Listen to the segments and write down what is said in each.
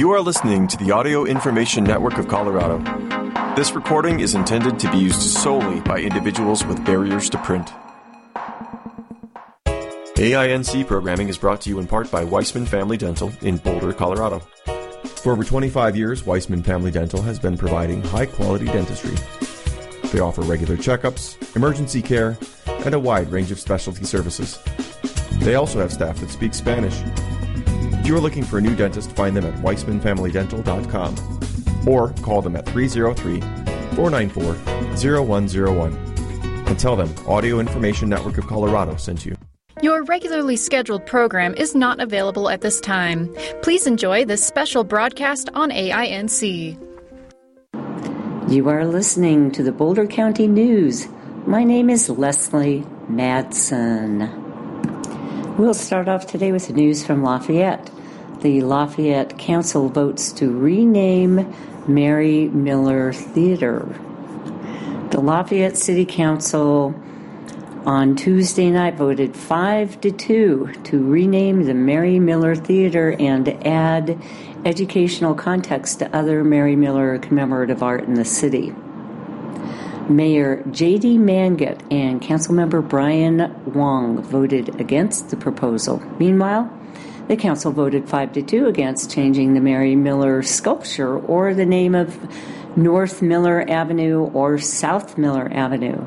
You are listening to the Audio Information Network of Colorado. This recording is intended to be used solely by individuals with barriers to print. AINC programming is brought to you in part by Weissman Family Dental in Boulder, Colorado. For over 25 years, Weissman Family Dental has been providing high quality dentistry. They offer regular checkups, emergency care, and a wide range of specialty services. They also have staff that speak Spanish. If you are looking for a new dentist, find them at weissmanfamilydental.com or call them at 303 494 0101 and tell them Audio Information Network of Colorado sent you. Your regularly scheduled program is not available at this time. Please enjoy this special broadcast on AINC. You are listening to the Boulder County News. My name is Leslie Madsen. We'll start off today with the news from Lafayette. The Lafayette Council votes to rename Mary Miller Theater. The Lafayette City Council on Tuesday night voted 5 to 2 to rename the Mary Miller Theater and add educational context to other Mary Miller commemorative art in the city. Mayor J.D. Mangat and Councilmember Brian Wong voted against the proposal. Meanwhile, the council voted 5 to 2 against changing the Mary Miller sculpture or the name of North Miller Avenue or South Miller Avenue.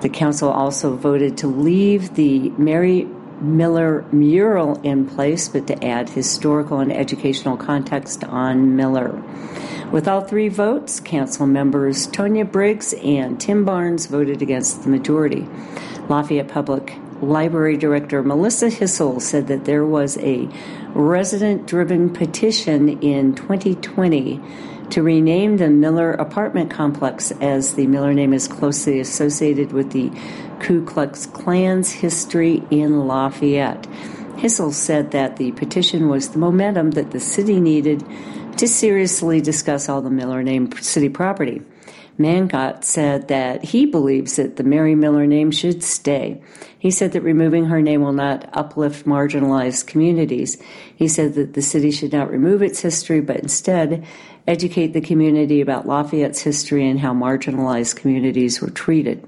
The council also voted to leave the Mary Miller mural in place, but to add historical and educational context on Miller. With all three votes, council members Tonya Briggs and Tim Barnes voted against the majority. Lafayette Public Library Director Melissa Hissel said that there was a resident driven petition in 2020 to rename the Miller apartment complex as the Miller name is closely associated with the Ku Klux Klan's history in Lafayette. Hissel said that the petition was the momentum that the city needed to seriously discuss all the Miller name city property. Mangat said that he believes that the Mary Miller name should stay. He said that removing her name will not uplift marginalized communities. He said that the city should not remove its history, but instead educate the community about Lafayette's history and how marginalized communities were treated.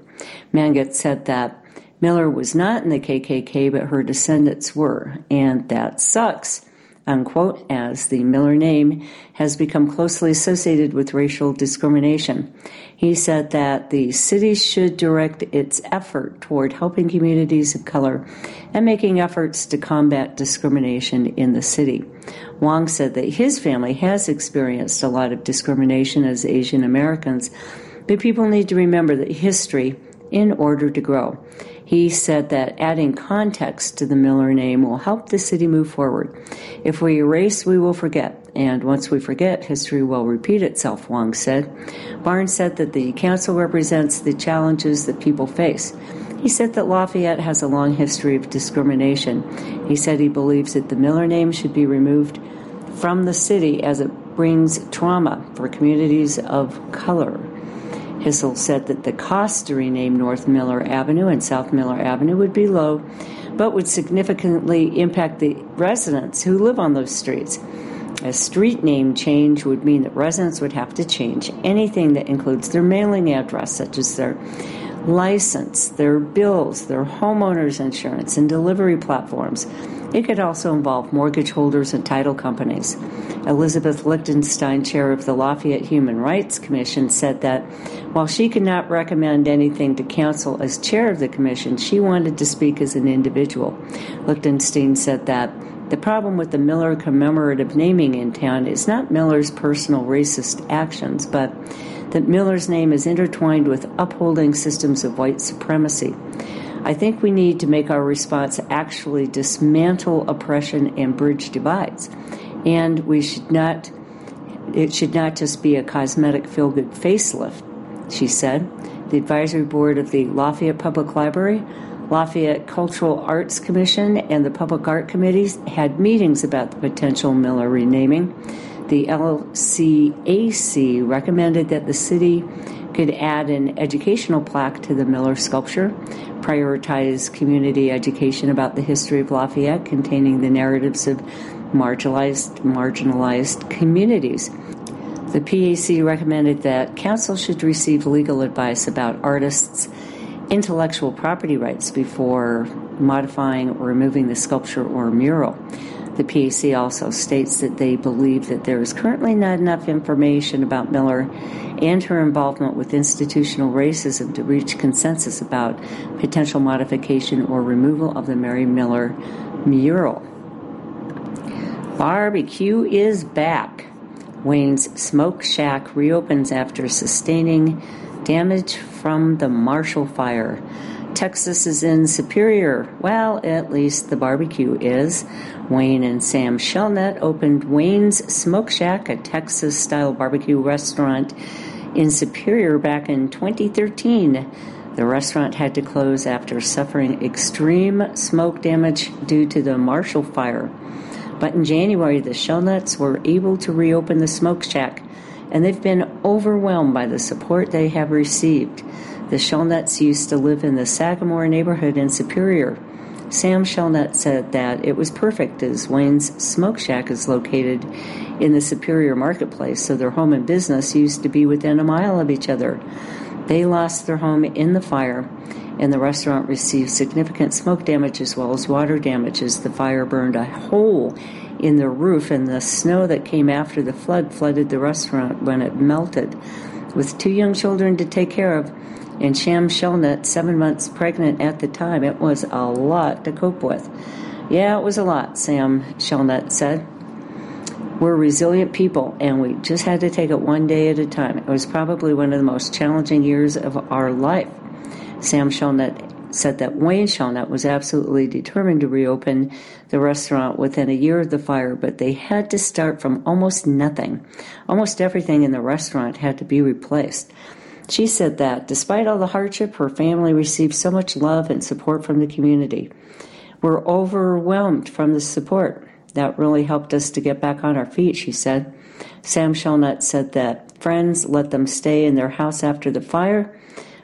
Mangat said that Miller was not in the KKK, but her descendants were, and that sucks unquote, as the Miller name has become closely associated with racial discrimination. He said that the city should direct its effort toward helping communities of color and making efforts to combat discrimination in the city. Wong said that his family has experienced a lot of discrimination as Asian Americans, but people need to remember that history in order to grow. He said that adding context to the Miller name will help the city move forward. If we erase, we will forget, and once we forget, history will repeat itself, Wong said. Barnes said that the council represents the challenges that people face. He said that Lafayette has a long history of discrimination. He said he believes that the Miller name should be removed from the city as it brings trauma for communities of color. Hissel said that the cost to rename North Miller Avenue and South Miller Avenue would be low, but would significantly impact the residents who live on those streets. A street name change would mean that residents would have to change anything that includes their mailing address, such as their license, their bills, their homeowners insurance, and delivery platforms. It could also involve mortgage holders and title companies. Elizabeth Lichtenstein, chair of the Lafayette Human Rights Commission, said that while she could not recommend anything to council as chair of the commission, she wanted to speak as an individual. Lichtenstein said that the problem with the Miller commemorative naming in town is not Miller's personal racist actions, but that Miller's name is intertwined with upholding systems of white supremacy. I think we need to make our response actually dismantle oppression and bridge divides. And we should not, it should not just be a cosmetic feel good facelift, she said. The advisory board of the Lafayette Public Library, Lafayette Cultural Arts Commission, and the Public Art Committees had meetings about the potential Miller renaming. The LCAC recommended that the city could add an educational plaque to the Miller sculpture, prioritize community education about the history of Lafayette, containing the narratives of marginalized, marginalized communities. The PAC recommended that council should receive legal advice about artists' intellectual property rights before modifying or removing the sculpture or mural. The PAC also states that they believe that there is currently not enough information about Miller and her involvement with institutional racism to reach consensus about potential modification or removal of the Mary Miller mural. Barbecue is back. Wayne's Smoke Shack reopens after sustaining damage from the Marshall Fire. Texas is in Superior. Well, at least the barbecue is. Wayne and Sam Shelnut opened Wayne's Smoke Shack, a Texas style barbecue restaurant in Superior back in 2013. The restaurant had to close after suffering extreme smoke damage due to the Marshall Fire. But in January, the Shelnuts were able to reopen the smoke shack, and they've been overwhelmed by the support they have received. The Shelnuts used to live in the Sagamore neighborhood in Superior. Sam Shelnut said that it was perfect as Wayne's Smoke Shack is located in the Superior Marketplace, so their home and business used to be within a mile of each other. They lost their home in the fire, and the restaurant received significant smoke damage as well as water damage as the fire burned a hole in the roof, and the snow that came after the flood flooded the restaurant when it melted. With two young children to take care of, and Sham Shelnut, seven months pregnant at the time, it was a lot to cope with. Yeah, it was a lot, Sam Shelnut said. We're resilient people, and we just had to take it one day at a time. It was probably one of the most challenging years of our life. Sam Shelnut said that Wayne Shelnut was absolutely determined to reopen the restaurant within a year of the fire, but they had to start from almost nothing. Almost everything in the restaurant had to be replaced. She said that despite all the hardship, her family received so much love and support from the community. We're overwhelmed from the support. That really helped us to get back on our feet, she said. Sam Shelnut said that friends let them stay in their house after the fire.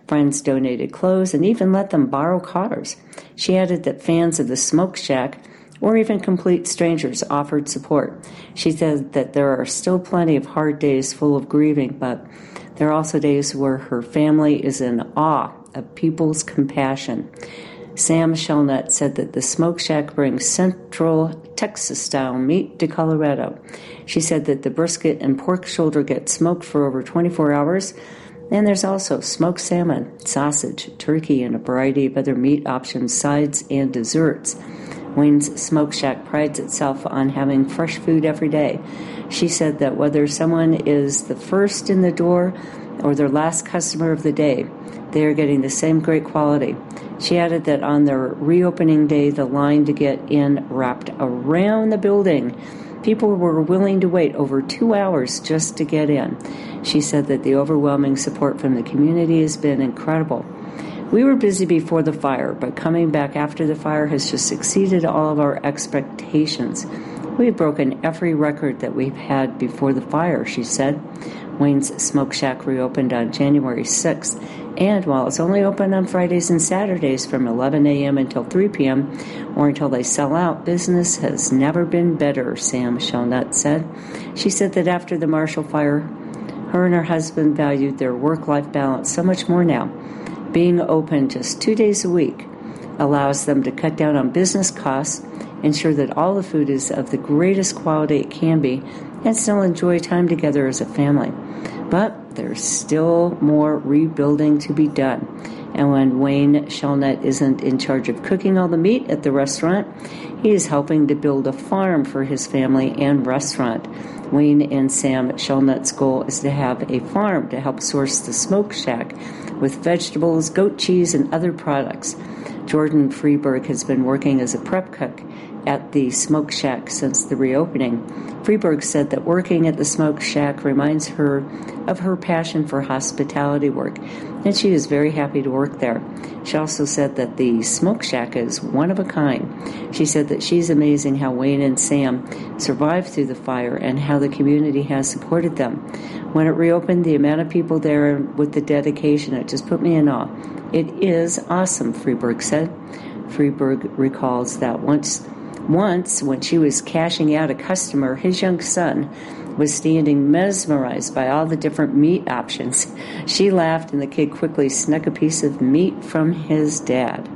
Friends donated clothes and even let them borrow cars. She added that fans of the Smoke Shack or even complete strangers offered support. She said that there are still plenty of hard days full of grieving, but there are also days where her family is in awe of people's compassion. Sam Shelnut said that the Smoke Shack brings Central Texas style meat to Colorado. She said that the brisket and pork shoulder get smoked for over 24 hours, and there's also smoked salmon, sausage, turkey, and a variety of other meat options, sides, and desserts. Wayne's Smoke Shack prides itself on having fresh food every day. She said that whether someone is the first in the door or their last customer of the day, they are getting the same great quality. She added that on their reopening day, the line to get in wrapped around the building. People were willing to wait over two hours just to get in. She said that the overwhelming support from the community has been incredible. We were busy before the fire, but coming back after the fire has just exceeded all of our expectations. We've broken every record that we've had before the fire, she said. Wayne's Smoke Shack reopened on January 6th, and while it's only open on Fridays and Saturdays from 11 a.m. until 3 p.m., or until they sell out, business has never been better, Sam Shelnut said. She said that after the Marshall Fire, her and her husband valued their work life balance so much more now being open just two days a week allows them to cut down on business costs, ensure that all the food is of the greatest quality it can be, and still enjoy time together as a family. But there's still more rebuilding to be done. And when Wayne Shelnut isn't in charge of cooking all the meat at the restaurant, he is helping to build a farm for his family and restaurant. Wayne and Sam Shelnut's goal is to have a farm to help source the smoke shack with vegetables, goat cheese, and other products. Jordan Freeberg has been working as a prep cook at the Smoke Shack since the reopening. Freeberg said that working at the Smoke Shack reminds her of her passion for hospitality work, and she is very happy to work there. She also said that the Smoke Shack is one of a kind. She said that she's amazing how Wayne and Sam survived through the fire and how the community has supported them. When it reopened, the amount of people there with the dedication, it just put me in awe. It is awesome, Freeberg said. Freeberg recalls that once once, when she was cashing out a customer, his young son was standing mesmerized by all the different meat options. She laughed, and the kid quickly snuck a piece of meat from his dad.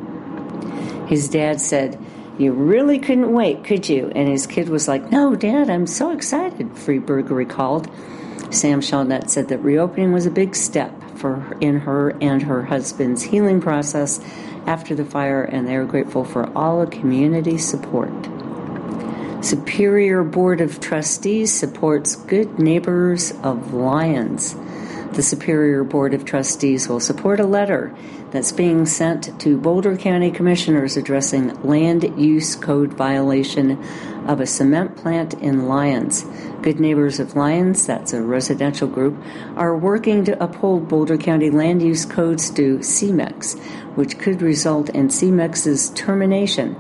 His dad said, You really couldn't wait, could you? And his kid was like, No, Dad, I'm so excited, Freeberger recalled. Sam Shelnut said that reopening was a big step for in her and her husband's healing process after the fire, and they are grateful for all the community support. Superior Board of Trustees supports Good Neighbors of Lyons. The Superior Board of Trustees will support a letter that's being sent to Boulder County Commissioners addressing land use code violation of a cement plant in Lyons. Good Neighbors of Lyons, that's a residential group, are working to uphold Boulder County land use codes to CEMEX, which could result in CEMEX's termination.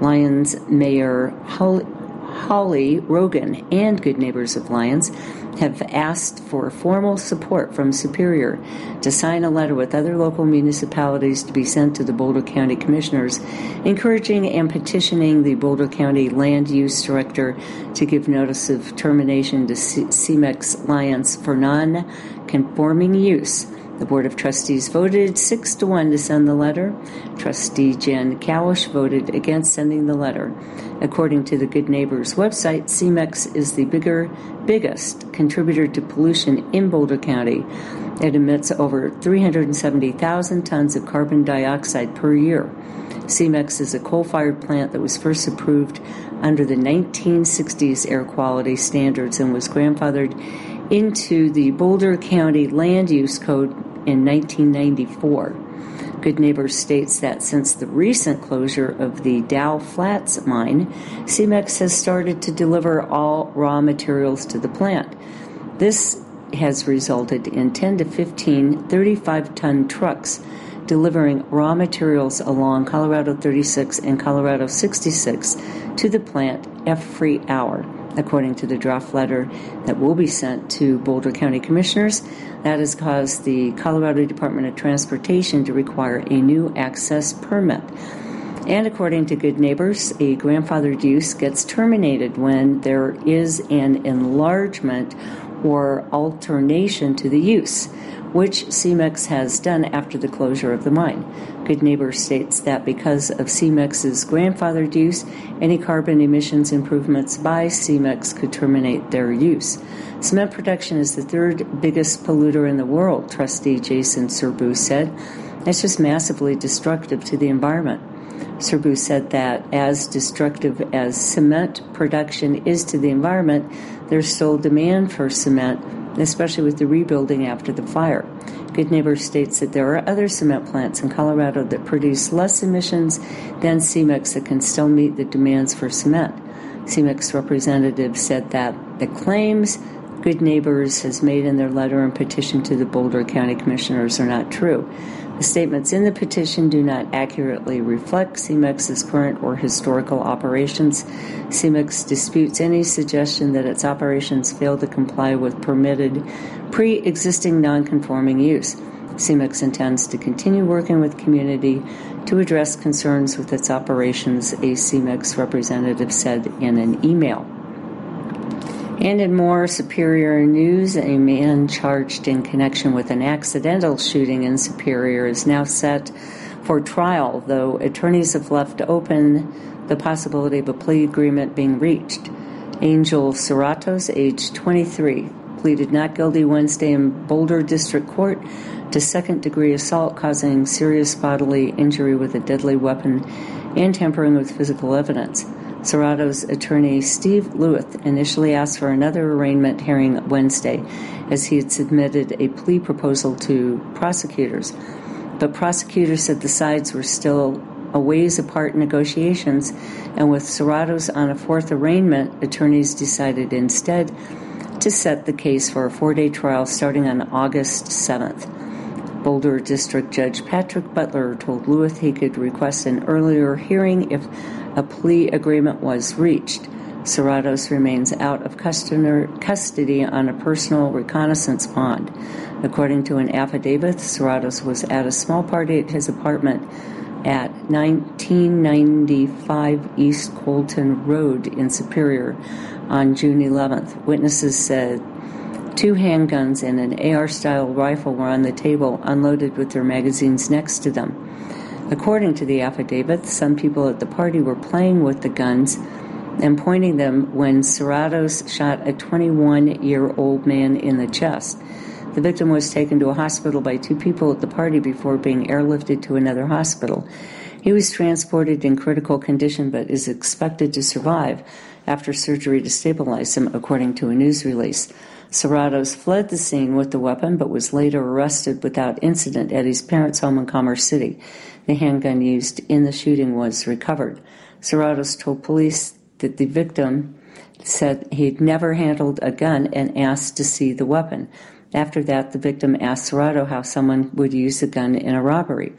Lyons Mayor Hollie Rogin and Good Neighbors of Lyons have asked for formal support from Superior to sign a letter with other local municipalities to be sent to the Boulder County Commissioners, encouraging and petitioning the Boulder County Land Use Director to give notice of termination to CEMEX Lyons for non conforming use. The Board of Trustees voted 6 to 1 to send the letter. Trustee Jen Cowish voted against sending the letter. According to the Good Neighbors website, CEMEX is the bigger, biggest contributor to pollution in Boulder County. It emits over 370,000 tons of carbon dioxide per year. CEMEX is a coal fired plant that was first approved under the 1960s air quality standards and was grandfathered into the Boulder County Land Use Code in 1994. Good Neighbors states that since the recent closure of the Dowe Flats mine, CEMEX has started to deliver all raw materials to the plant. This has resulted in 10 to 15 35 ton trucks delivering raw materials along Colorado 36 and Colorado 66 to the plant every hour according to the draft letter that will be sent to Boulder County Commissioners. That has caused the Colorado Department of Transportation to require a new access permit. And according to Good Neighbors, a grandfathered use gets terminated when there is an enlargement or alternation to the use which CEMEX has done after the closure of the mine. Good Neighbor states that because of CEMEX's grandfathered use, any carbon emissions improvements by CEMEX could terminate their use. Cement production is the third biggest polluter in the world, trustee Jason Serbu said. It's just massively destructive to the environment. Serbu said that as destructive as cement production is to the environment, there's still demand for cement especially with the rebuilding after the fire. Good Neighbor states that there are other cement plants in Colorado that produce less emissions than CEMEX that can still meet the demands for cement. CEMEX representative said that the claims Good Neighbors has made in their letter and petition to the Boulder County Commissioners are not true. The statements in the petition do not accurately reflect CEMEX's current or historical operations. CEMEX disputes any suggestion that its operations fail to comply with permitted pre existing non conforming use. CEMEX intends to continue working with community to address concerns with its operations, a CEMEX representative said in an email. And in more Superior news, a man charged in connection with an accidental shooting in Superior is now set for trial, though attorneys have left open the possibility of a plea agreement being reached. Angel Serratos, age 23, pleaded not guilty Wednesday in Boulder District Court to second degree assault causing serious bodily injury with a deadly weapon and tampering with physical evidence. Serrato's attorney Steve Lewith initially asked for another arraignment hearing Wednesday, as he had submitted a plea proposal to prosecutors. But prosecutors said the sides were still a ways apart in negotiations, and with Serratos on a fourth arraignment, attorneys decided instead to set the case for a four day trial starting on August 7th. Boulder District Judge Patrick Butler told Lueth he could request an earlier hearing if a plea agreement was reached. Serratos remains out of custody on a personal recognizance bond. According to an affidavit, Serratos was at a small party at his apartment at 1995 East Coalton Road in Superior on June 11th. Witnesses said two handguns and an AR style rifle were on the table, unloaded with their magazines next to them. According to the affidavit, some people at the party were playing with the guns and pointing them when Serratos shot a 21 year old man in the chest. The victim was taken to a hospital by two people at the party before being airlifted to another hospital. He was transported in critical condition but is expected to survive after surgery to stabilize him, according to a news release. Serratos fled the scene with the weapon but was later arrested without incident at his parents' home in Commerce City. The handgun used in the shooting was recovered. Serratos told police that the victim said he'd never handled a gun and asked to see the weapon. After that, the victim asked Serrato how someone would use a gun in a robbery.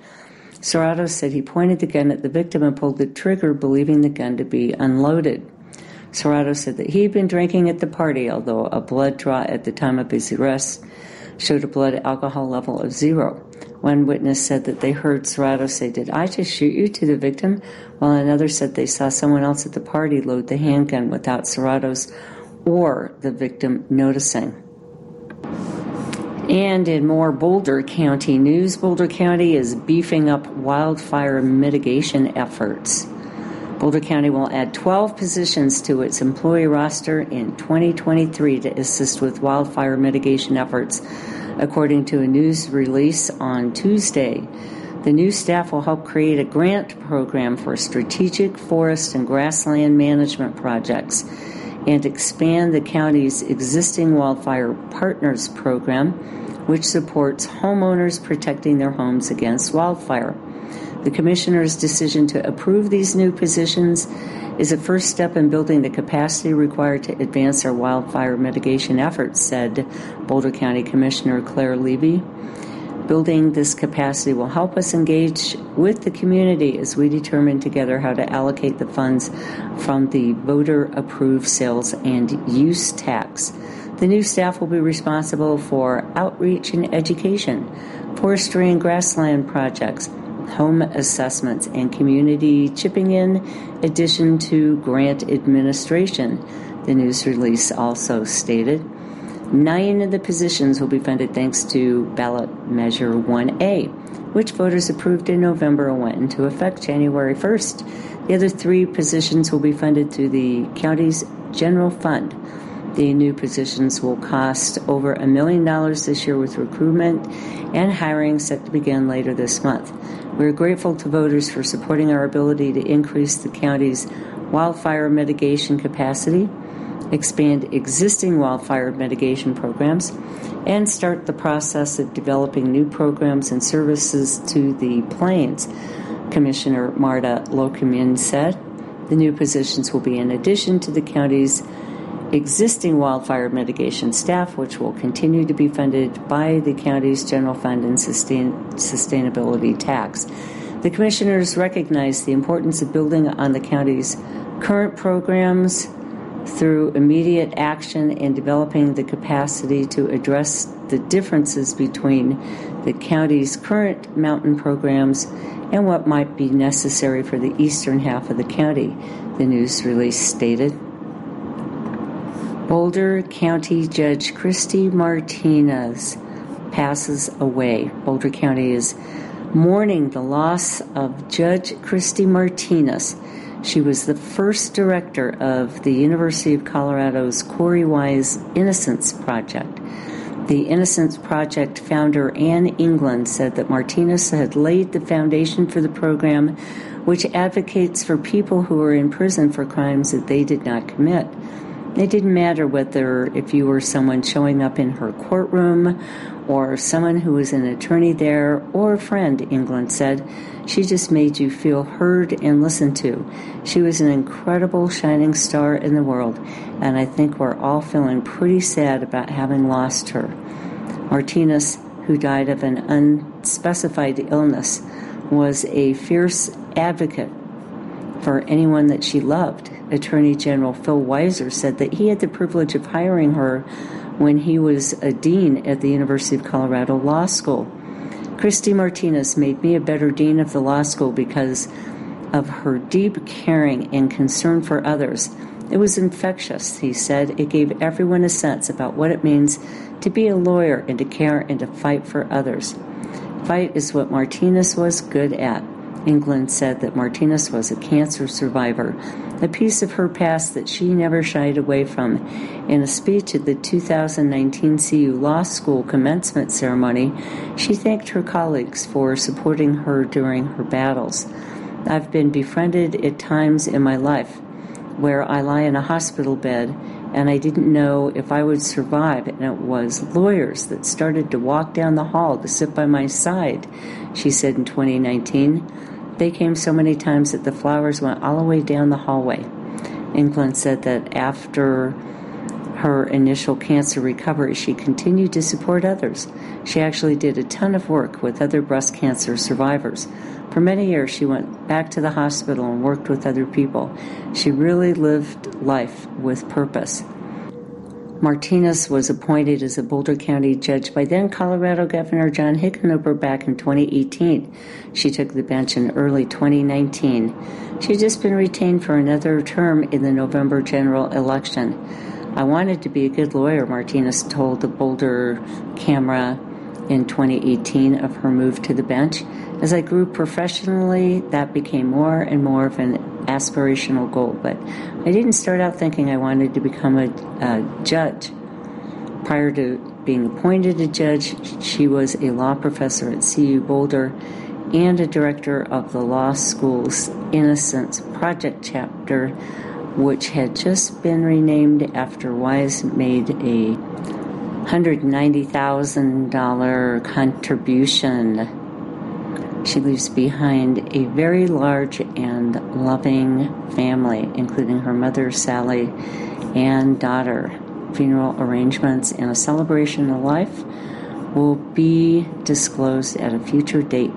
Serrato said he pointed the gun at the victim and pulled the trigger, believing the gun to be unloaded. Serrato said that he had been drinking at the party, although a blood draw at the time of his arrest showed a blood alcohol level of zero. One witness said that they heard Serrato say, Did I just shoot you to the victim? While another said they saw someone else at the party load the handgun without Serrato's or the victim noticing. And in more Boulder County news, Boulder County is beefing up wildfire mitigation efforts. Boulder County will add 12 positions to its employee roster in 2023 to assist with wildfire mitigation efforts, according to a news release on Tuesday. The new staff will help create a grant program for strategic forest and grassland management projects and expand the county's existing Wildfire Partners program, which supports homeowners protecting their homes against wildfire. The Commissioner's decision to approve these new positions is a first step in building the capacity required to advance our wildfire mitigation efforts, said Boulder County Commissioner Claire Levy. Building this capacity will help us engage with the community as we determine together how to allocate the funds from the voter approved sales and use tax. The new staff will be responsible for outreach and education, forestry and grassland projects, home assessments, and community chipping in, addition to grant administration, the news release also stated. Nine of the positions will be funded thanks to ballot measure 1A, which voters approved in November and went into effect January 1st. The other three positions will be funded through the county's general fund. The new positions will cost over a million dollars this year with recruitment and hiring set to begin later this month. We're grateful to voters for supporting our ability to increase the county's wildfire mitigation capacity expand existing wildfire mitigation programs, and start the process of developing new programs and services to the plains. Commissioner Marta Loachamin said the new positions will be in addition to the county's existing wildfire mitigation staff, which will continue to be funded by the county's general fund and sustain, sustainability tax. The commissioners recognize the importance of building on the county's current programs through immediate action and developing the capacity to address the differences between the county's current mountain programs and what might be necessary for the eastern half of the county, the news release stated. Boulder County Judge Christy Martinez passes away. Boulder County is mourning the loss of Judge Christy Martinez she was the first director of the University of Colorado's Korey Wise Innocence Project. The Innocence Project founder Anne England said that Martinez had laid the foundation for the program, which advocates for people who are in prison for crimes that they did not commit. It didn't matter whether if you were someone showing up in her courtroom or someone who was an attorney there or a friend, England said. She just made you feel heard and listened to. She was an incredible shining star in the world, and I think we're all feeling pretty sad about having lost her. Martinez, who died of an unspecified illness, was a fierce advocate for anyone that she loved. Attorney General Phil Weiser said that he had the privilege of hiring her when he was a dean at the University of Colorado Law School. Christy Martinez made me a better dean of the law school because of her deep caring and concern for others. It was infectious, he said. It gave everyone a sense about what it means to be a lawyer and to care and to fight for others. Fight is what Martinez was good at. England said that Martinez was a cancer survivor, a piece of her past that she never shied away from. In a speech at the 2019 CU Law School commencement ceremony, she thanked her colleagues for supporting her during her battles. I've been befriended at times in my life where I lie in a hospital bed and I didn't know if I would survive, and it was lawyers that started to walk down the hall to sit by my side, she said in 2019. They came so many times that the flowers went all the way down the hallway. England said that after her initial cancer recovery, she continued to support others. She actually did a ton of work with other breast cancer survivors. For many years, she went back to the hospital and worked with other people. She really lived life with purpose. Martinez was appointed as a Boulder County judge by then Colorado Governor John Hickenlooper back in 2018. She took the bench in early 2019. She had just been retained for another term in the November general election. I wanted to be a good lawyer, Martinez told the Boulder camera in 2018 of her move to the bench. As I grew professionally, that became more and more of an aspirational goal. But I didn't start out thinking I wanted to become a, a judge. Prior to being appointed a judge, she was a law professor at CU Boulder and a director of the law school's Innocence Project chapter, which had just been renamed after Wise made a $190,000 contribution she leaves behind a very large and loving family, including her mother, Sally, and daughter. Funeral arrangements and a celebration of life will be disclosed at a future date.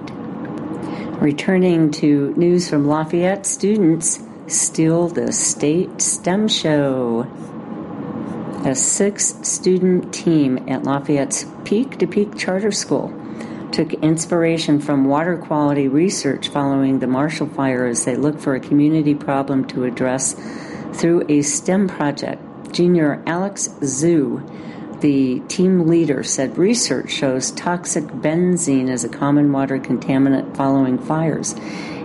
Returning to news from Lafayette, students steal the state STEM show. A six student team at Lafayette's Peak to Peak Charter School took inspiration from water quality research following the Marshall Fire as they looked for a community problem to address through a STEM project. Junior Alex Zhu, the team leader, said research shows toxic benzene is a common water contaminant following fires,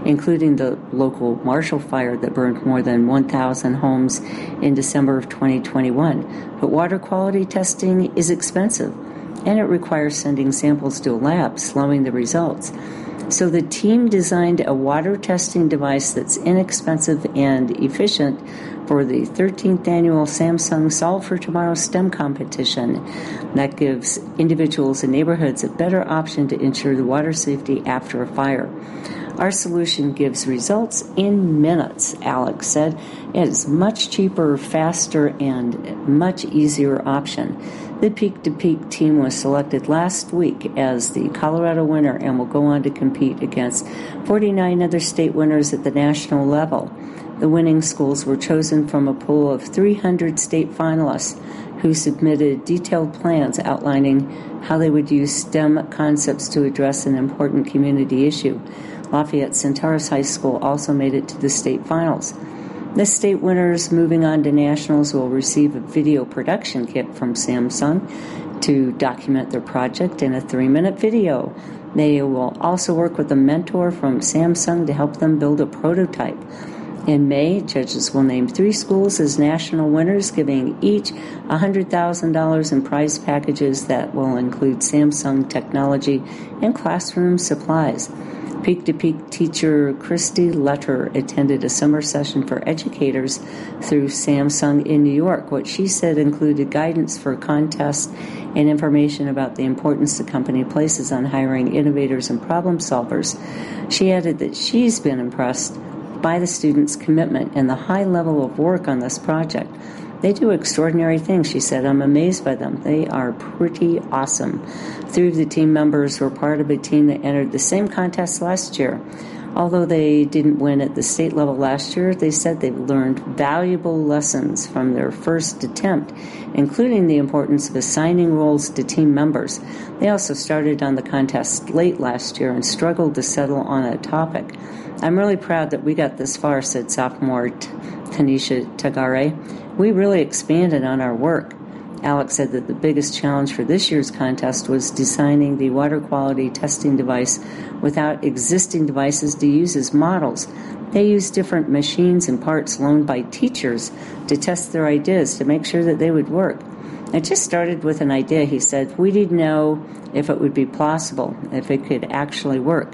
including the local Marshall Fire that burned more than 1,000 homes in December of 2021. But water quality testing is expensive and it requires sending samples to a lab, slowing the results. So the team designed a water testing device that's inexpensive and efficient for the 13th annual Samsung Solve for Tomorrow STEM competition that gives individuals and neighborhoods a better option to ensure the water safety after a fire. Our solution gives results in minutes, Alex said. It is much cheaper, faster, and much easier option. The Peak to Peak team was selected last week as the Colorado winner and will go on to compete against 49 other state winners at the national level. The winning schools were chosen from a pool of 300 state finalists who submitted detailed plans outlining how they would use STEM concepts to address an important community issue. Lafayette Centaurus High School also made it to the state finals. The state winners moving on to nationals will receive a video production kit from Samsung to document their project in a three minute video. They will also work with a mentor from Samsung to help them build a prototype. In May, judges will name three schools as national winners, giving each $100,000 in prize packages that will include Samsung technology and classroom supplies. Peak to Peak teacher Christy Letter attended a summer session for educators through Samsung in New York. What she said included guidance for contests and information about the importance the company places on hiring innovators and problem solvers. She added that she's been impressed by the students' commitment and the high level of work on this project. They do extraordinary things, she said. I'm amazed by them. They are pretty awesome. Three of the team members were part of a team that entered the same contest last year. Although they didn't win at the state level last year, they said they've learned valuable lessons from their first attempt, including the importance of assigning roles to team members. They also started on the contest late last year and struggled to settle on a topic. I'm really proud that we got this far, said sophomore Tanisha Tagare we really expanded on our work. Alex said that the biggest challenge for this year's contest was designing the water quality testing device without existing devices to use as models. They used different machines and parts loaned by teachers to test their ideas to make sure that they would work. It just started with an idea, he said. We didn't know if it would be possible, if it could actually work.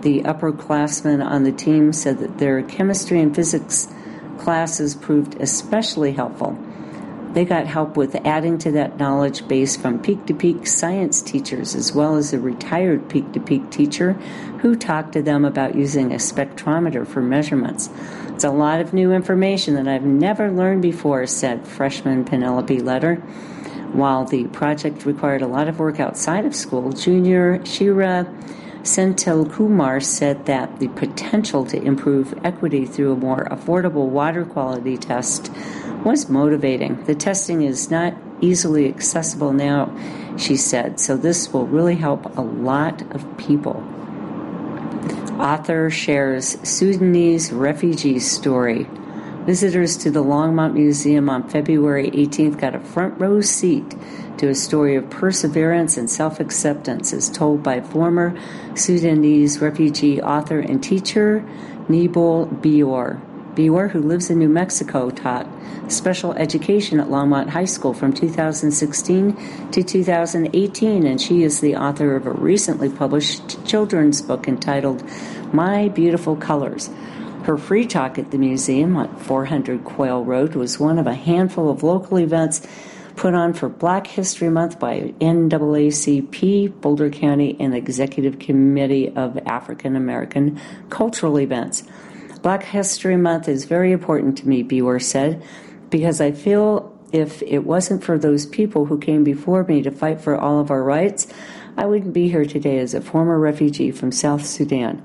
The upperclassmen on the team said that their chemistry and physics classes proved especially helpful. They got help with adding to that knowledge base from peak to peak science teachers, as well as a retired peak to peak teacher who talked to them about using a spectrometer for measurements. It's a lot of new information that I've never learned before, said freshman Penelope Letter. While the project required a lot of work outside of school, junior Shira Senthil Kumar said that the potential to improve equity through a more affordable water quality test was motivating. The testing is not easily accessible now, she said, so this will really help a lot of people. Author shares Sudanese refugee story. Visitors to the Longmont Museum on February 18th got a front row seat to a story of perseverance and self acceptance as told by former Sudanese refugee author and teacher Nibol Bior. Bior, who lives in New Mexico, taught special education at Longmont High School from 2016 to 2018, and she is the author of a recently published children's book entitled My Beautiful Colors. Her free talk at the museum on 400 Quail Road was one of a handful of local events put on for Black History Month by NAACP, Boulder County, and the Executive Committee of African American Cultural Events. Black History Month is very important to me, Bior said, because I feel if it wasn't for those people who came before me to fight for all of our rights, I wouldn't be here today as a former refugee from South Sudan.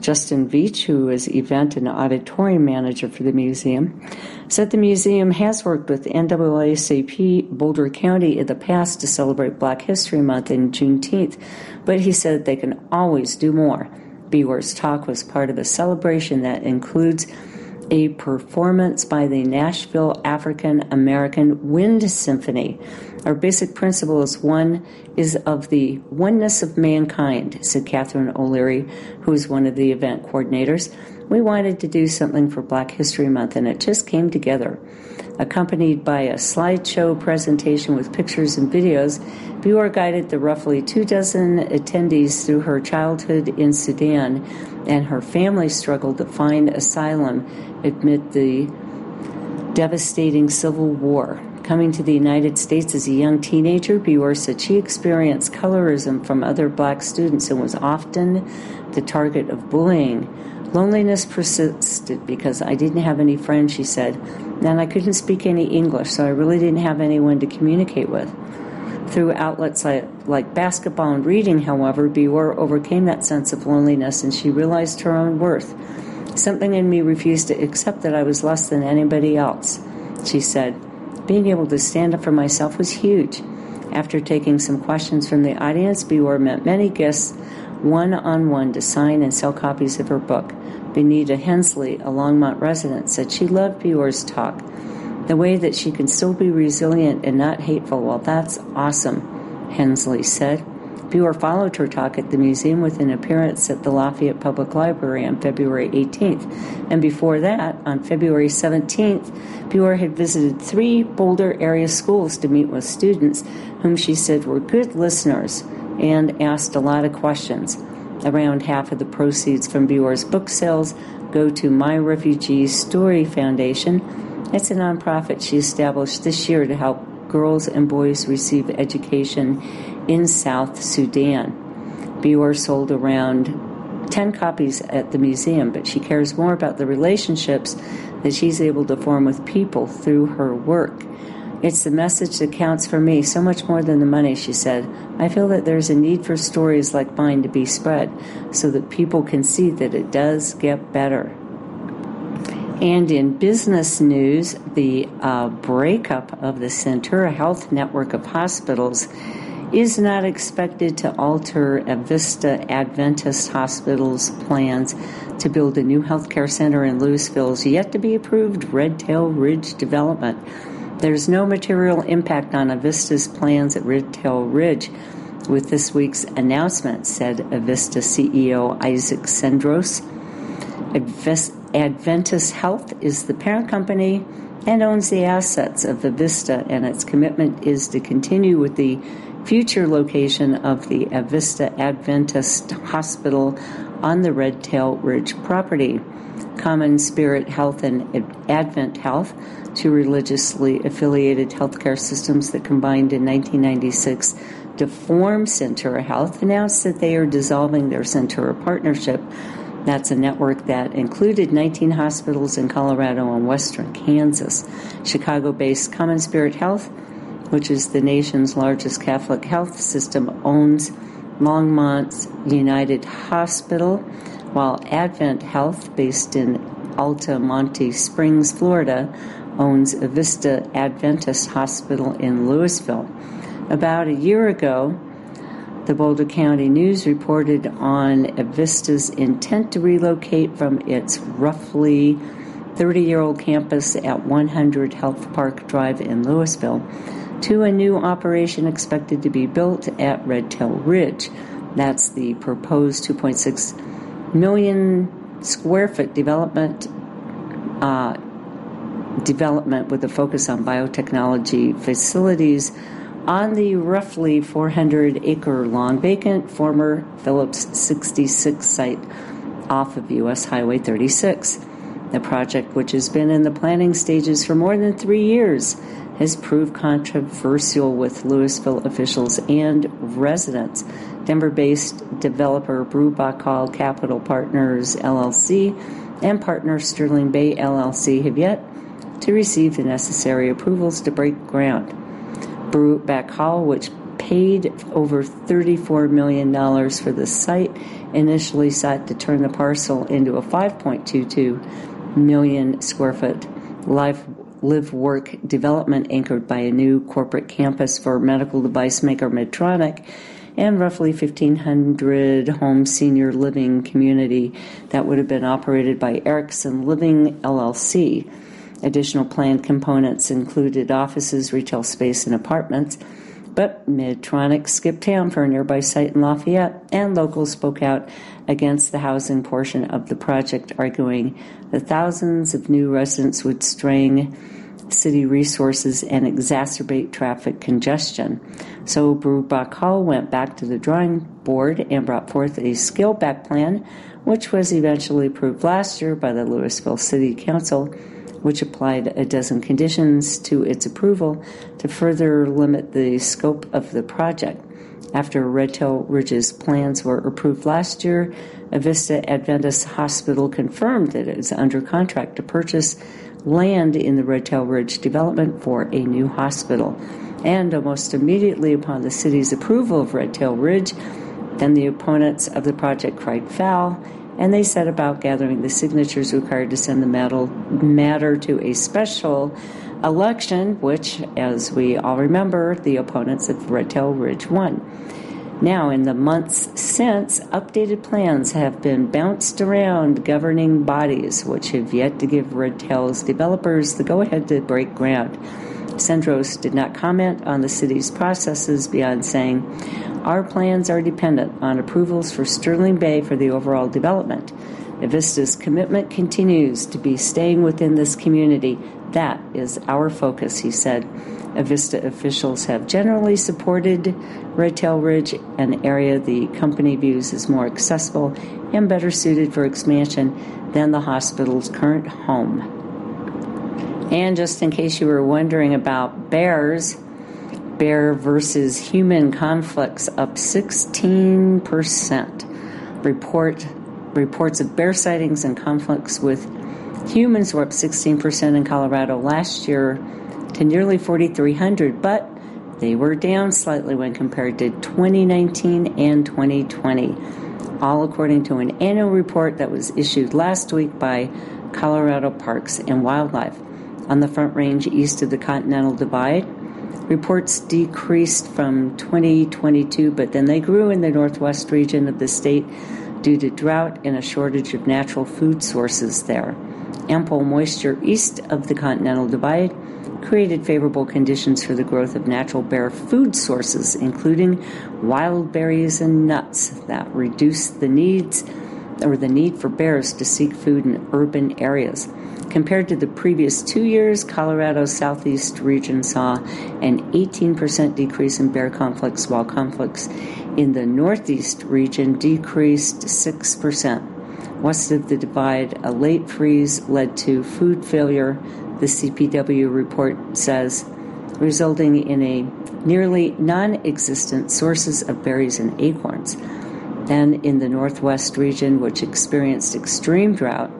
Justin Veach, who is event and auditorium manager for the museum, said the museum has worked with NAACP Boulder County in the past to celebrate Black History Month in Juneteenth, but he said they can always do more. Bior's talk was part of a celebration that includes a performance by the Nashville African American Wind Symphony. Our basic principle is one is of the oneness of mankind, said Catherine O'Leary, who is one of the event coordinators. We wanted to do something for Black History Month, and it just came together. Accompanied by a slideshow presentation with pictures and videos, Bior guided the roughly two dozen attendees through her childhood in Sudan and her family struggled to find asylum amid the devastating civil war. Coming to the United States as a young teenager, Bior said she experienced colorism from other black students and was often the target of bullying. Loneliness persisted because I didn't have any friends, she said, and I couldn't speak any English, so I really didn't have anyone to communicate with. Through outlets like, basketball and reading, however, Bior overcame that sense of loneliness and she realized her own worth. Something in me refused to accept that I was less than anybody else. She said, Being able to stand up for myself was huge. After taking some questions from the audience, Bior met many guests one on one to sign and sell copies of her book. Benita Hensley, a Longmont resident, said she loved Bior's talk the way that she can still be resilient and not hateful. Well, that's awesome, Hensley said. Bior followed her talk at the museum with an appearance at the Lafayette Public Library on February 18th. And before that, on February 17th, Bior had visited three Boulder area schools to meet with students whom she said were good listeners and asked a lot of questions. Around half of the proceeds from Bior's book sales go to My Refugee Story Foundation. It's a nonprofit she established this year to help girls and boys receive education in South Sudan. Bior sold around 10 copies at the museum, but she cares more about the relationships that she's able to form with people through her work. It's the message that counts for me so much more than the money, she said. I feel that there's a need for stories like mine to be spread so that people can see that it does get better. And in business news, the uh, breakup of the Centura Health network of hospitals is not expected to alter Avista Adventist Hospital's plans to build a new healthcare center in Louisville's yet to be approved Red Tail Ridge development. There's no material impact on Avista's plans at Red Tail Ridge with this week's announcement, said Avista CEO Isaac Sendros. Adventist Health is the parent company and owns the assets of Avista, and its commitment is to continue with the future location of the Avista Adventist Hospital on the Red Tail Ridge property. CommonSpirit Health and AdventHealth, two religiously affiliated healthcare systems that combined in 1996 to form Centura Health, announced that they are dissolving their Centura partnership. That's a network that included 19 hospitals in Colorado and western Kansas. Chicago based CommonSpirit Health which is the nation's largest Catholic health system, owns Longmont's United Hospital, while AdventHealth, based in Altamonte Springs, Florida, owns Vista Adventist Hospital in Louisville. About a year ago, the Boulder County News reported on Avista's intent to relocate from its roughly 30 year old campus at 100 Health Park Drive in Louisville to a new operation expected to be built at Red Tail Ridge. That's the proposed 2.6 million square foot development uh, development with a focus on biotechnology facilities on the roughly 400 acre long vacant former Phillips 66 site off of US Highway 36. The project, which has been in the planning stages for more than three years, has proved controversial with Louisville officials and residents. Denver based developer Brue Baukol Capital Partners LLC and partner Sterling Bay LLC have yet to receive the necessary approvals to break ground. Brue Baukol, which paid over $34 million for the site, initially sought to turn the parcel into a 5.22 million square foot life live work development anchored by a new corporate campus for medical device maker Medtronic and roughly 1,500 home senior living community that would have been operated by Erickson Living LLC. Additional planned components included offices, retail space, and apartments. But Medtronic skipped town for a nearby site in Lafayette, and locals spoke out against the housing portion of the project, arguing that thousands of new residents would strain city resources and exacerbate traffic congestion. So Brue Baukol went back to the drawing board and brought forth a scale back plan, which was eventually approved last year by the Louisville City Council, which applied a dozen conditions to its approval to further limit the scope of the project. After Red Tail Ridge's plans were approved last year, Avista Adventist Hospital confirmed that it is under contract to purchase land in the Red Tail Ridge development for a new hospital. And almost immediately upon the city's approval of Red Tail Ridge, then the opponents of the project cried foul and they set about gathering the signatures required to send the matter to a special election, which, as we all remember, the opponents of Red Tail Ridge won. Now, in the months since, updated plans have been bounced around governing bodies, which have yet to give Red Tail's developers the go ahead to break ground. Sendros did not comment on the city's processes beyond saying, Our plans are dependent on approvals for Sterling Bay for the overall development. Avista's commitment continues to be staying within this community. That is our focus, he said. Avista officials have generally supported Redtail Ridge, an area the company views as more accessible and better suited for expansion than the hospital's current home. And just in case you were wondering about bears, bear versus human conflicts up 16%. Report reports of bear sightings and conflicts with humans were up 16% in Colorado last year to nearly 4,300, but they were down slightly when compared to 2019 and 2020, all according to an annual report that was issued last week by Colorado Parks and Wildlife. On the Front Range east of the Continental Divide, reports decreased from 2022, but then they grew in the northwest region of the state due to drought and a shortage of natural food sources there. Ample moisture east of the Continental Divide created favorable conditions for the growth of natural bear food sources, including wild berries and nuts that reduced the needs or the need for bears to seek food in urban areas. Compared to the previous two years, Colorado's southeast region saw an 18% decrease in bear conflicts, while conflicts in the northeast region decreased 6%. West of the divide, a late freeze led to food failure, the CPW report says, resulting in a nearly non existent sources of berries and acorns. Then in the northwest region, which experienced extreme drought,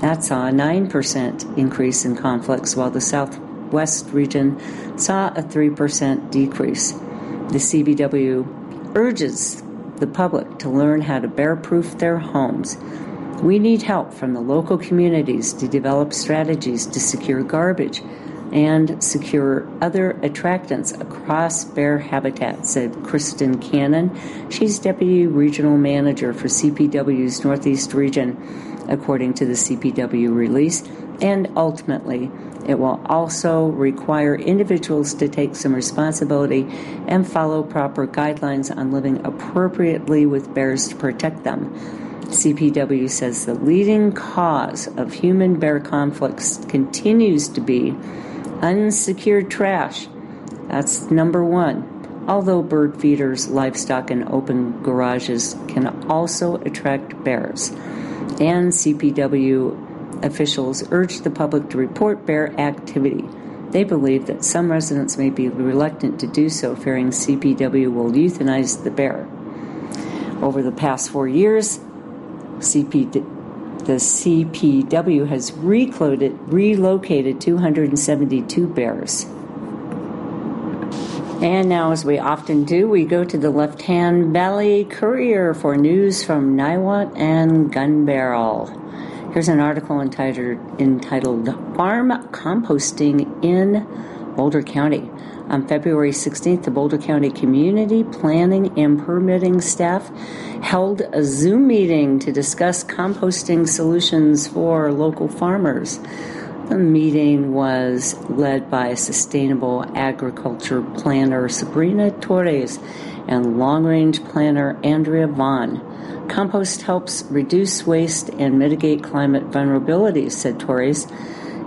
that saw a 9% increase in conflicts, while the southwest region saw a 3% decrease. The CPW urges the public to learn how to bear proof their homes. We need help from the local communities to develop strategies to secure garbage and secure other attractants across bear habitat, said Kristen Cannon. She's Deputy Regional Manager for CPW's Northeast Region, according to the CPW release. And ultimately, it will also require individuals to take some responsibility and follow proper guidelines on living appropriately with bears to protect them. CPW says the leading cause of human bear conflicts continues to be unsecured trash. That's number one. Although bird feeders, livestock, and open garages can also attract bears. And CPW officials urge the public to report bear activity. They believe that some residents may be reluctant to do so, fearing CPW will euthanize the bear. Over the past four years, CP, the CPW has relocated, relocated 272 bears. And now, as we often do, we go to the Left Hand Valley Courier for news from Niwot and Gunbarrel. Here's an article entitled, entitled Farm Composting in Boulder County. On February 16th, the Boulder County Community Planning and Permitting staff held a Zoom meeting to discuss composting solutions for local farmers. The meeting was led by Sustainable Agriculture Planner Sabrina Torres and Long Range Planner Andrea Vaughn. Compost helps reduce waste and mitigate climate vulnerabilities, said Torres.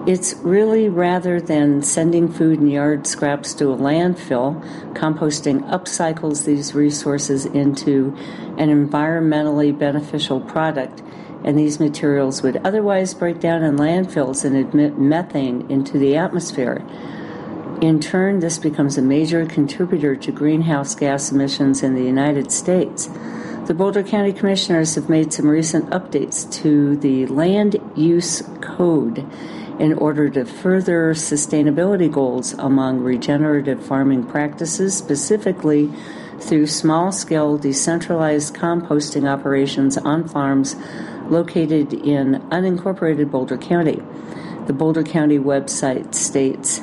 It's really rather than sending food and yard scraps to a landfill, composting upcycles these resources into an environmentally beneficial product, and these materials would otherwise break down in landfills and emit methane into the atmosphere. In turn, this becomes a major contributor to greenhouse gas emissions in the United States. The Boulder County Commissioners have made some recent updates to the Land Use Code in order to further sustainability goals among regenerative farming practices, specifically through small scale decentralized composting operations on farms located in unincorporated Boulder County. The Boulder County website states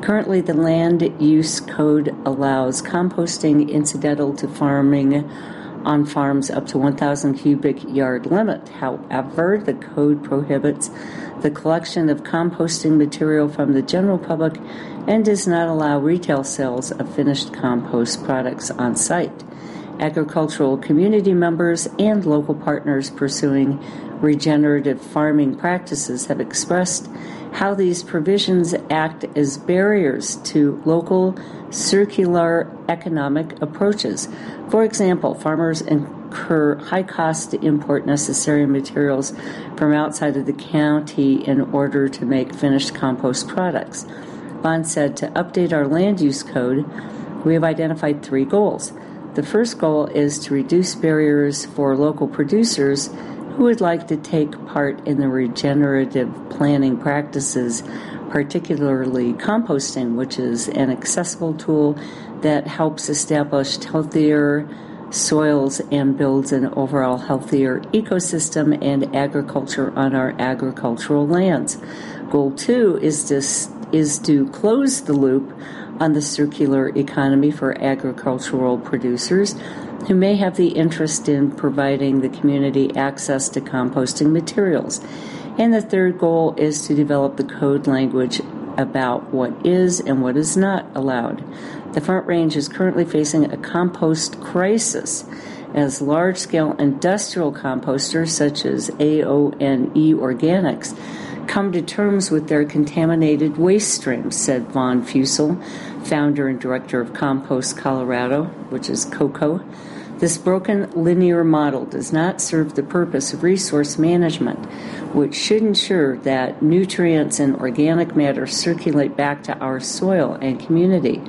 Currently, the Land Use Code allows composting incidental to farming on farms up to 1,000 cubic yard limit. However, the code prohibits the collection of composting material from the general public and does not allow retail sales of finished compost products on site. Agricultural community members and local partners pursuing regenerative farming practices have expressed how these provisions act as barriers to local circular economic approaches. For example, farmers incur high costs to import necessary materials from outside of the county in order to make finished compost products. Bond said to update our land use code, we have identified three goals. The first goal is to reduce barriers for local producers who would like to take part in the regenerative planning practices, particularly composting, which is an accessible tool that helps establish healthier soils and builds an overall healthier ecosystem and agriculture on our agricultural lands. Goal two is to, is to close the loop on the circular economy for agricultural producers who may have the interest in providing the community access to composting materials. And the third goal is to develop the code language about what is and what is not allowed. The Front Range is currently facing a compost crisis as large scale industrial composters such as A1 Organics come to terms with their contaminated waste streams, said Vaughn Fussell, founder and director of Compost Colorado, which is COCO. This broken linear model does not serve the purpose of resource management, which should ensure that nutrients and organic matter circulate back to our soil and community.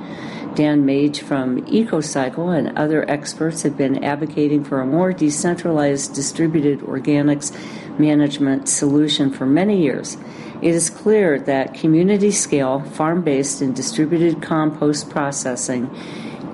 Dan Mage from EcoCycle and other experts have been advocating for a more decentralized distributed organics management solution for many years. It is clear that community scale, farm based, and distributed compost processing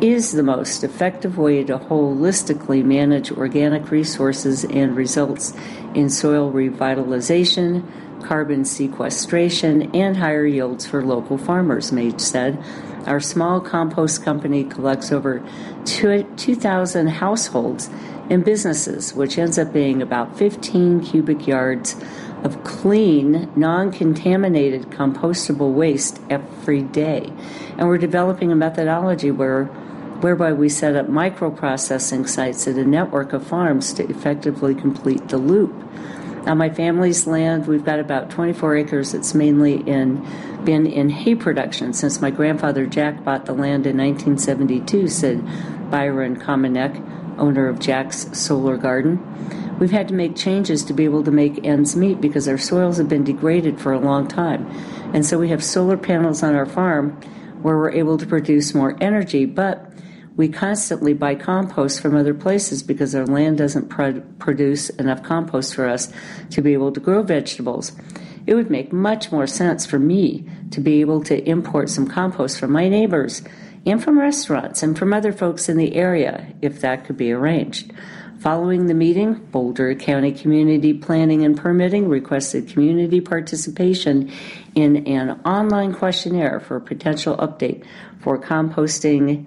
is the most effective way to holistically manage organic resources and results in soil revitalization, carbon sequestration, and higher yields for local farmers, Mage said. Our small compost company collects over 2,000 households and businesses, which ends up being about 15 cubic yards of clean, non contaminated compostable waste every day. And we're developing a methodology where whereby we set up microprocessing sites at a network of farms to effectively complete the loop. On my family's land, we've got about 24 acres. It's mainly in been in hay production since my grandfather Jack bought the land in 1972, said Byron Kominek, owner of Jack's Solar Garden. We've had to make changes to be able to make ends meet because our soils have been degraded for a long time. And so we have solar panels on our farm where we're able to produce more energy, but we constantly buy compost from other places because our land doesn't pro- produce enough compost for us to be able to grow vegetables. It would make much more sense for me to be able to import some compost from my neighbors and from restaurants and from other folks in the area if that could be arranged. Following the meeting, Boulder County Community Planning and Permitting requested community participation in an online questionnaire for a potential update for composting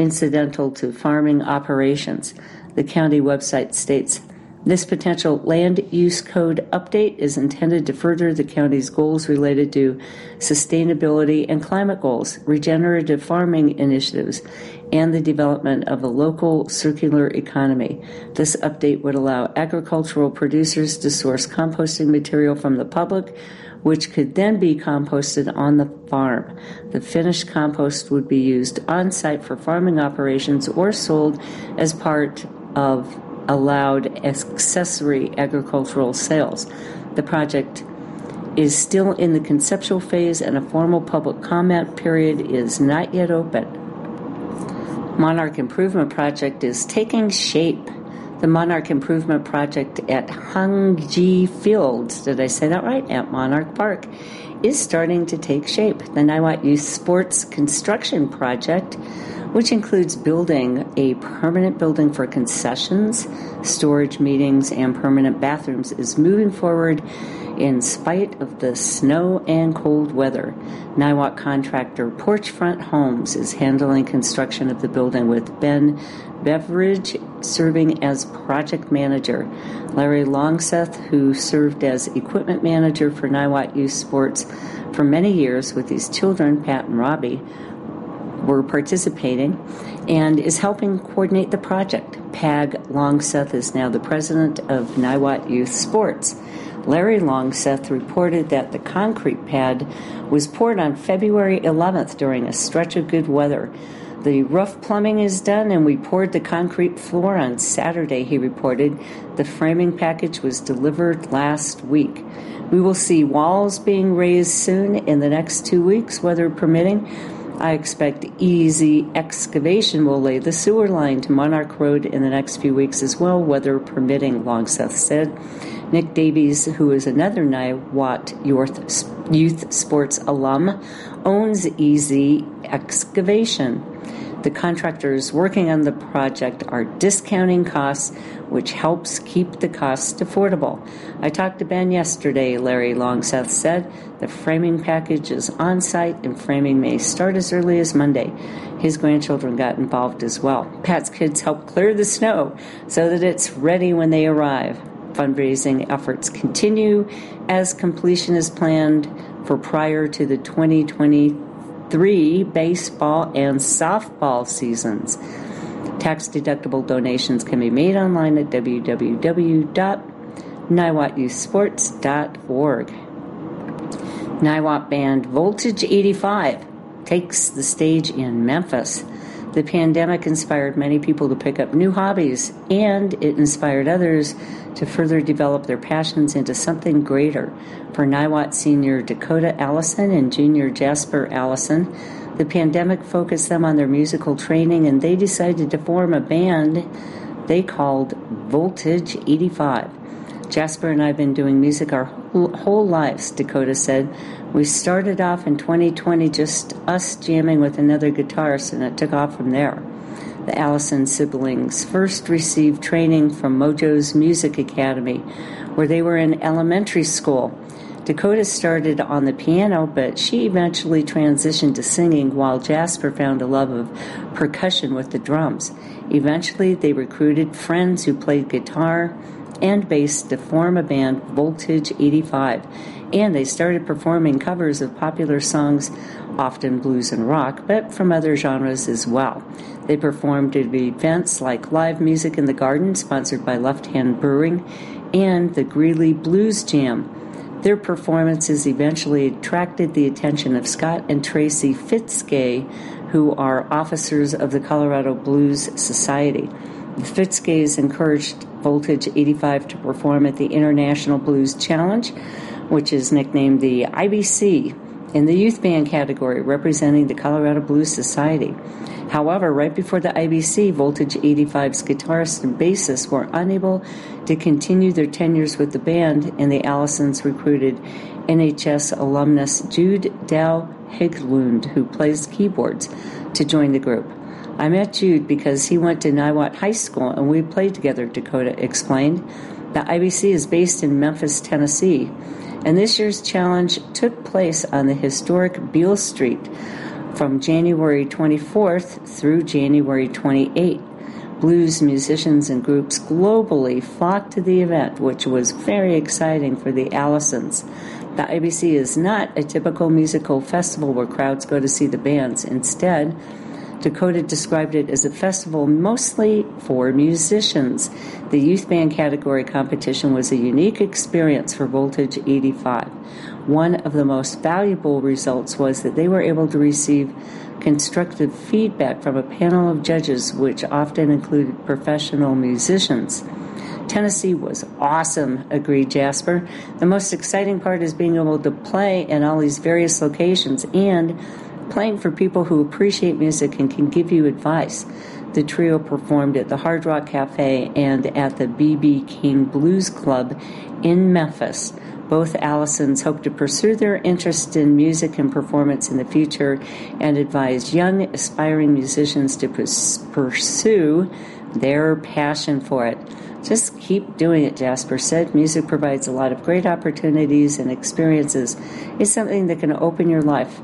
incidental to farming operations. The county website states this potential land use code update is intended to further the county's goals related to sustainability and climate goals, regenerative farming initiatives, and the development of a local circular economy. This update would allow agricultural producers to source composting material from the public which could then be composted on the farm. The finished compost would be used on site for farming operations or sold as part of allowed accessory agricultural sales. The project is still in the conceptual phase and a formal public comment period is not yet open. Monarch Improvement Project is taking shape the Monarch Improvement Project at Hungji Fields, did I say that right? At Monarch Park, is starting to take shape. The Niwot Youth Sports Construction Project, which includes building a permanent building for concessions, storage meetings, and permanent bathrooms, is moving forward in spite of the snow and cold weather. Niwot contractor Porchfront Homes is handling construction of the building with Ben Beveridge serving as project manager. Larry Longseth, who served as equipment manager for Niwot Youth Sports for many years with his children, Pat and Robbie, were participating and is helping coordinate the project. Pag Longseth is now the president of Niwot Youth Sports. Larry Longseth reported that the concrete pad was poured on February 11th during a stretch of good weather. The rough plumbing is done, and we poured the concrete floor on Saturday, he reported. The framing package was delivered last week. We will see walls being raised soon in the next two weeks, weather permitting. I expect easy excavation will lay the sewer line to Monarch Road in the next few weeks as well, weather permitting, Longseth said. Nick Davies, who is another Niwot Youth Sports alum, owns Easy Excavation. The contractors working on the project are discounting costs, which helps keep the costs affordable. I talked to Ben yesterday, Larry Longseth said. The framing package is on site and framing may start as early as Monday. His grandchildren got involved as well. Pat's kids help clear the snow so that it's ready when they arrive. Fundraising efforts continue as completion is planned for prior to the 2023 baseball and softball seasons. Tax deductible donations can be made online at www.niwotyouthsports.org. Niwot band Voltage 85 takes the stage in Memphis. The pandemic inspired many people to pick up new hobbies, and it inspired others to further develop their passions into something greater. For Niwot senior Dakota Allison and junior Jasper Allison, the pandemic focused them on their musical training, and they decided to form a band they called Voltage 85. Jasper and I have been doing music our whole, lives, Dakota said. We started off in 2020 just us jamming with another guitarist, and it took off from there. The Allison siblings first received training from Mojo's Music Academy, where they were in elementary school. Dakota started on the piano, but she eventually transitioned to singing while Jasper found a love of percussion with the drums. Eventually, they recruited friends who played guitar and bass to form a band, Voltage 85 and they started performing covers of popular songs, often blues and rock, but from other genres as well. They performed at events like Live Music in the Garden, sponsored by Left Hand Brewing, and the Greeley Blues Jam. Their performances eventually attracted the attention of Scott and Tracy Fitzgay, who are officers of the Colorado Blues Society. The Fitzgays encouraged Voltage 85 to perform at the International Blues Challenge, which is nicknamed the IBC in the youth band category, representing the Colorado Blues Society. However, right before the IBC, Voltage 85's guitarist and bassist were unable to continue their tenures with the band, and the Allisons recruited NHS alumnus Jude Dow Higlund, who plays keyboards, to join the group. I met Jude because he went to Niwot High School and we played together, Dakota explained. The IBC is based in Memphis, Tennessee and this year's challenge took place on the historic Beale Street from January 24th through January 28th. Blues musicians and groups globally flocked to the event, which was very exciting for the Allisons. The IBC is not a typical musical festival where crowds go to see the bands. Instead, Dakota described it as a festival mostly for musicians. The youth band category competition was a unique experience for Voltage 85. One of the most valuable results was that they were able to receive constructive feedback from a panel of judges, which often included professional musicians. Tennessee was awesome, agreed Jasper. The most exciting part is being able to play in all these various locations and playing for people who appreciate music and can give you advice. The trio performed at the Hard Rock Cafe and at the B.B. King Blues Club in Memphis. Both Allisons hope to pursue their interest in music and performance in the future and advise young, aspiring musicians to pursue their passion for it. Just keep doing it, Jasper said. Music provides a lot of great opportunities and experiences. It's something that can open your life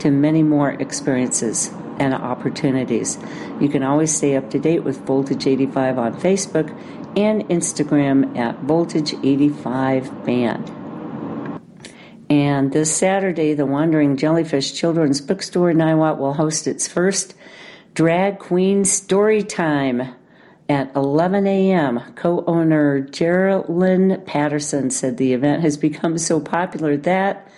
to many more experiences and opportunities. You can always stay up to date with Voltage 85 on Facebook and Instagram at Voltage 85 Band. And this Saturday, the Wandering Jellyfish Children's Bookstore Niwot will host its first Drag Queen Story Time at 11 a.m. Co owner Geraldine Patterson said the event has become so popular that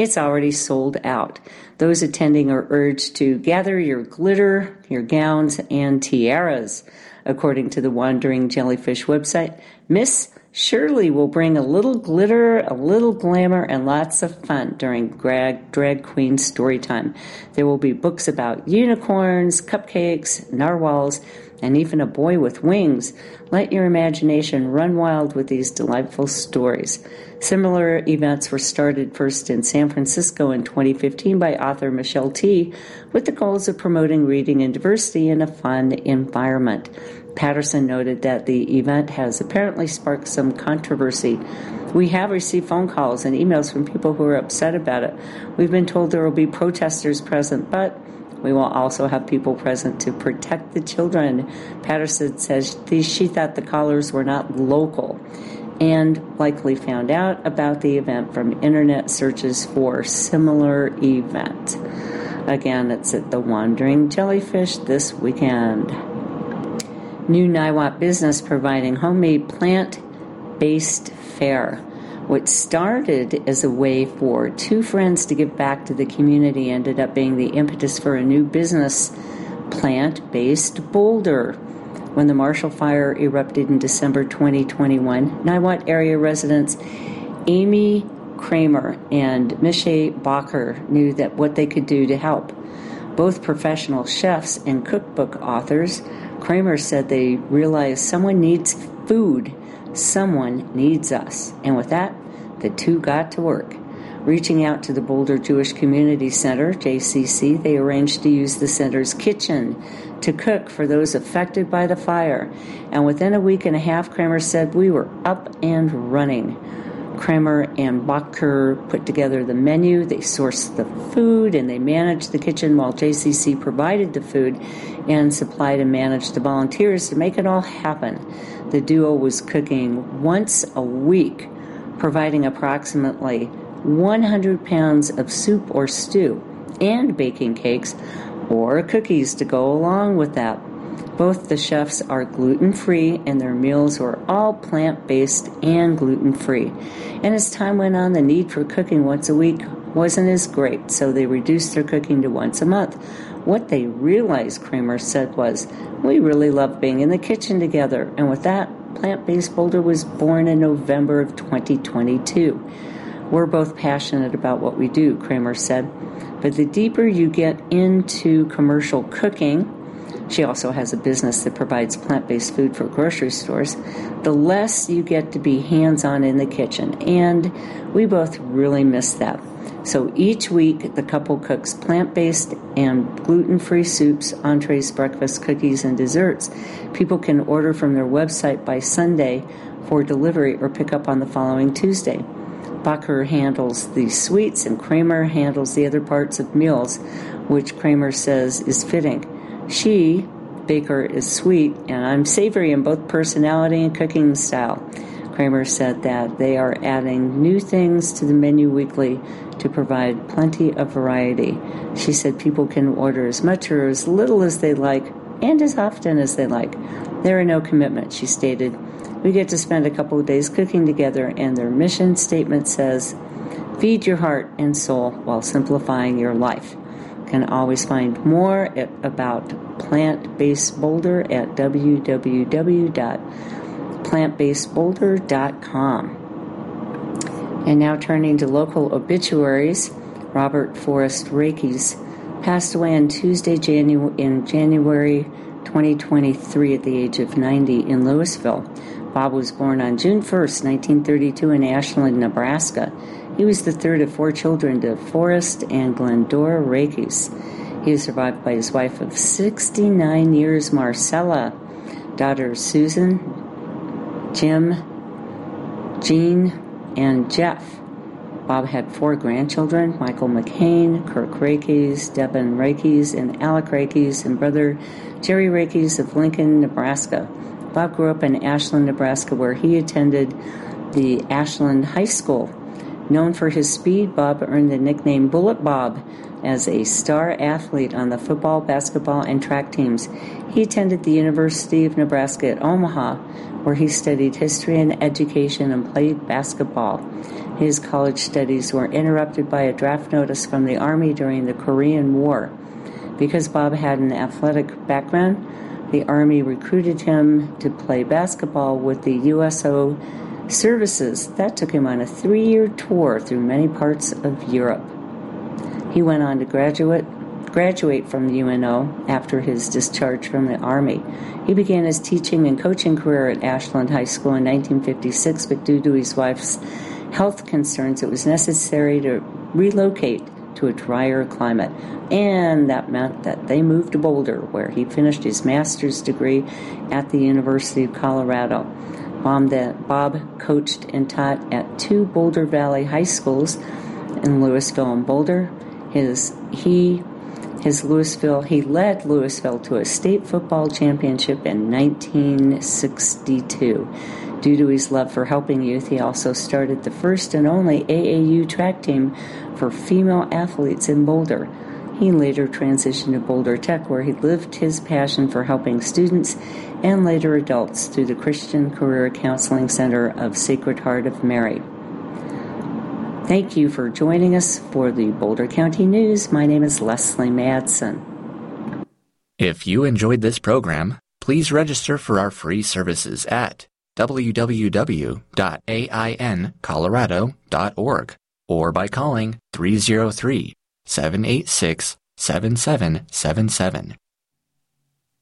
it's already sold out. Those attending are urged to gather your glitter, your gowns, and tiaras. According to the Wandering Jellyfish website, Miss Shirley will bring a little glitter, a little glamour, and lots of fun during drag, drag queen story time. There will be books about unicorns, cupcakes, narwhals, and even a boy with wings. Let your imagination run wild with these delightful stories. Similar events were started first in San Francisco in 2015 by author Michelle Tea with the goals of promoting reading and diversity in a fun environment. Patterson noted that the event has apparently sparked some controversy. We have received phone calls and emails from people who are upset about it. We've been told there will be protesters present, but we will also have people present to protect the children. Patterson says she thought the callers were not local and likely found out about the event from internet searches for similar event. Again, it's at the Wandering Jellyfish this weekend. New Niwot business providing homemade plant based fare what started as a way for two friends to give back to the community ended up being the impetus for a new business, plant based Boulder. When the Marshall Fire erupted in December 2021, Niwot area residents Amy Kramer and Mishay Bacher knew that what they could do to help. Both professional chefs and cookbook authors, Kramer said they realized someone needs food Someone needs us. And with that, the two got to work. Reaching out to the Boulder Jewish Community Center, JCC, they arranged to use the center's kitchen to cook for those affected by the fire. And within a week and a half, Kramer said we were up and running. Kramer and Bacher put together the menu, they sourced the food, and they managed the kitchen while JCC provided the food and supplied and managed the volunteers to make it all happen. The duo was cooking once a week, providing approximately 100 pounds of soup or stew and baking cakes or cookies to go along with that. Both the chefs are gluten free and their meals were all plant based and gluten free. And as time went on, the need for cooking once a week wasn't as great, so they reduced their cooking to once a month. What they realized, Kramer said, was, We really love being in the kitchen together. And with that, Plant Based Boulder was born in November of 2022. We're both passionate about what we do, Kramer said. But the deeper you get into commercial cooking, she also has a business that provides plant based food for grocery stores. The less you get to be hands on in the kitchen. And we both really miss that. So each week, the couple cooks plant based and gluten free soups, entrees, breakfast, cookies, and desserts. People can order from their website by Sunday for delivery or pick up on the following Tuesday. Bacher handles the sweets and Kramer handles the other parts of meals, which Kramer says is fitting. She, Baker, is sweet, and I'm savory in both personality and cooking style. Kramer said that they are adding new things to the menu weekly to provide plenty of variety. She said people can order as much or as little as they like and as often as they like. There are no commitments, she stated. We get to spend a couple of days cooking together, and their mission statement says, Feed your heart and soul while simplifying your life. You can always find more at, about plant based boulder at www.plantbasedboulder.com. And now turning to local obituaries, Robert Forrest Rakes passed away on Tuesday Janu- in January 2023 at the age of 90 in Louisville. Bob was born on June 1st, 1932 in Ashland, Nebraska. He was the third of four children to Forrest and Glendora Rakes. He is survived by his wife of 69 years, Marcella, daughter Susan, Jim, Jean, and Jeff. Bob had four grandchildren Michael McCain, Kirk Rakes, Devin Rakes, and Alec Rakes, and brother Jerry Rakes of Lincoln, Nebraska. Bob grew up in Ashland, Nebraska, where he attended the Ashland High School. Known for his speed, Bob earned the nickname Bullet Bob as a star athlete on the football, basketball, and track teams. He attended the University of Nebraska at Omaha, where he studied history and education and played basketball. His college studies were interrupted by a draft notice from the Army during the Korean War. Because Bob had an athletic background, the Army recruited him to play basketball with the USO services. That took him on a three year tour through many parts of Europe. He went on to graduate graduate from the UNO after his discharge from the Army. He began his teaching and coaching career at Ashland High School in 1956, but due to his wife's health concerns, it was necessary to relocate to a drier climate. And that meant that they moved to Boulder, where he finished his master's degree at the University of Colorado. Bob coached and taught at two Boulder Valley high schools in Louisville and Boulder. His he his Louisville he led Louisville to a state football championship in 1962. Due to his love for helping youth, he also started the first and only AAU track team for female athletes in Boulder. He later transitioned to Boulder Tech, where he lived his passion for helping students and later adults through the Christian Career Counseling Center of Sacred Heart of Mary. Thank you for joining us for the Boulder County News. My name is Leslie Madsen. If you enjoyed this program, please register for our free services at www.aincolorado.org or by calling 303 786 7777.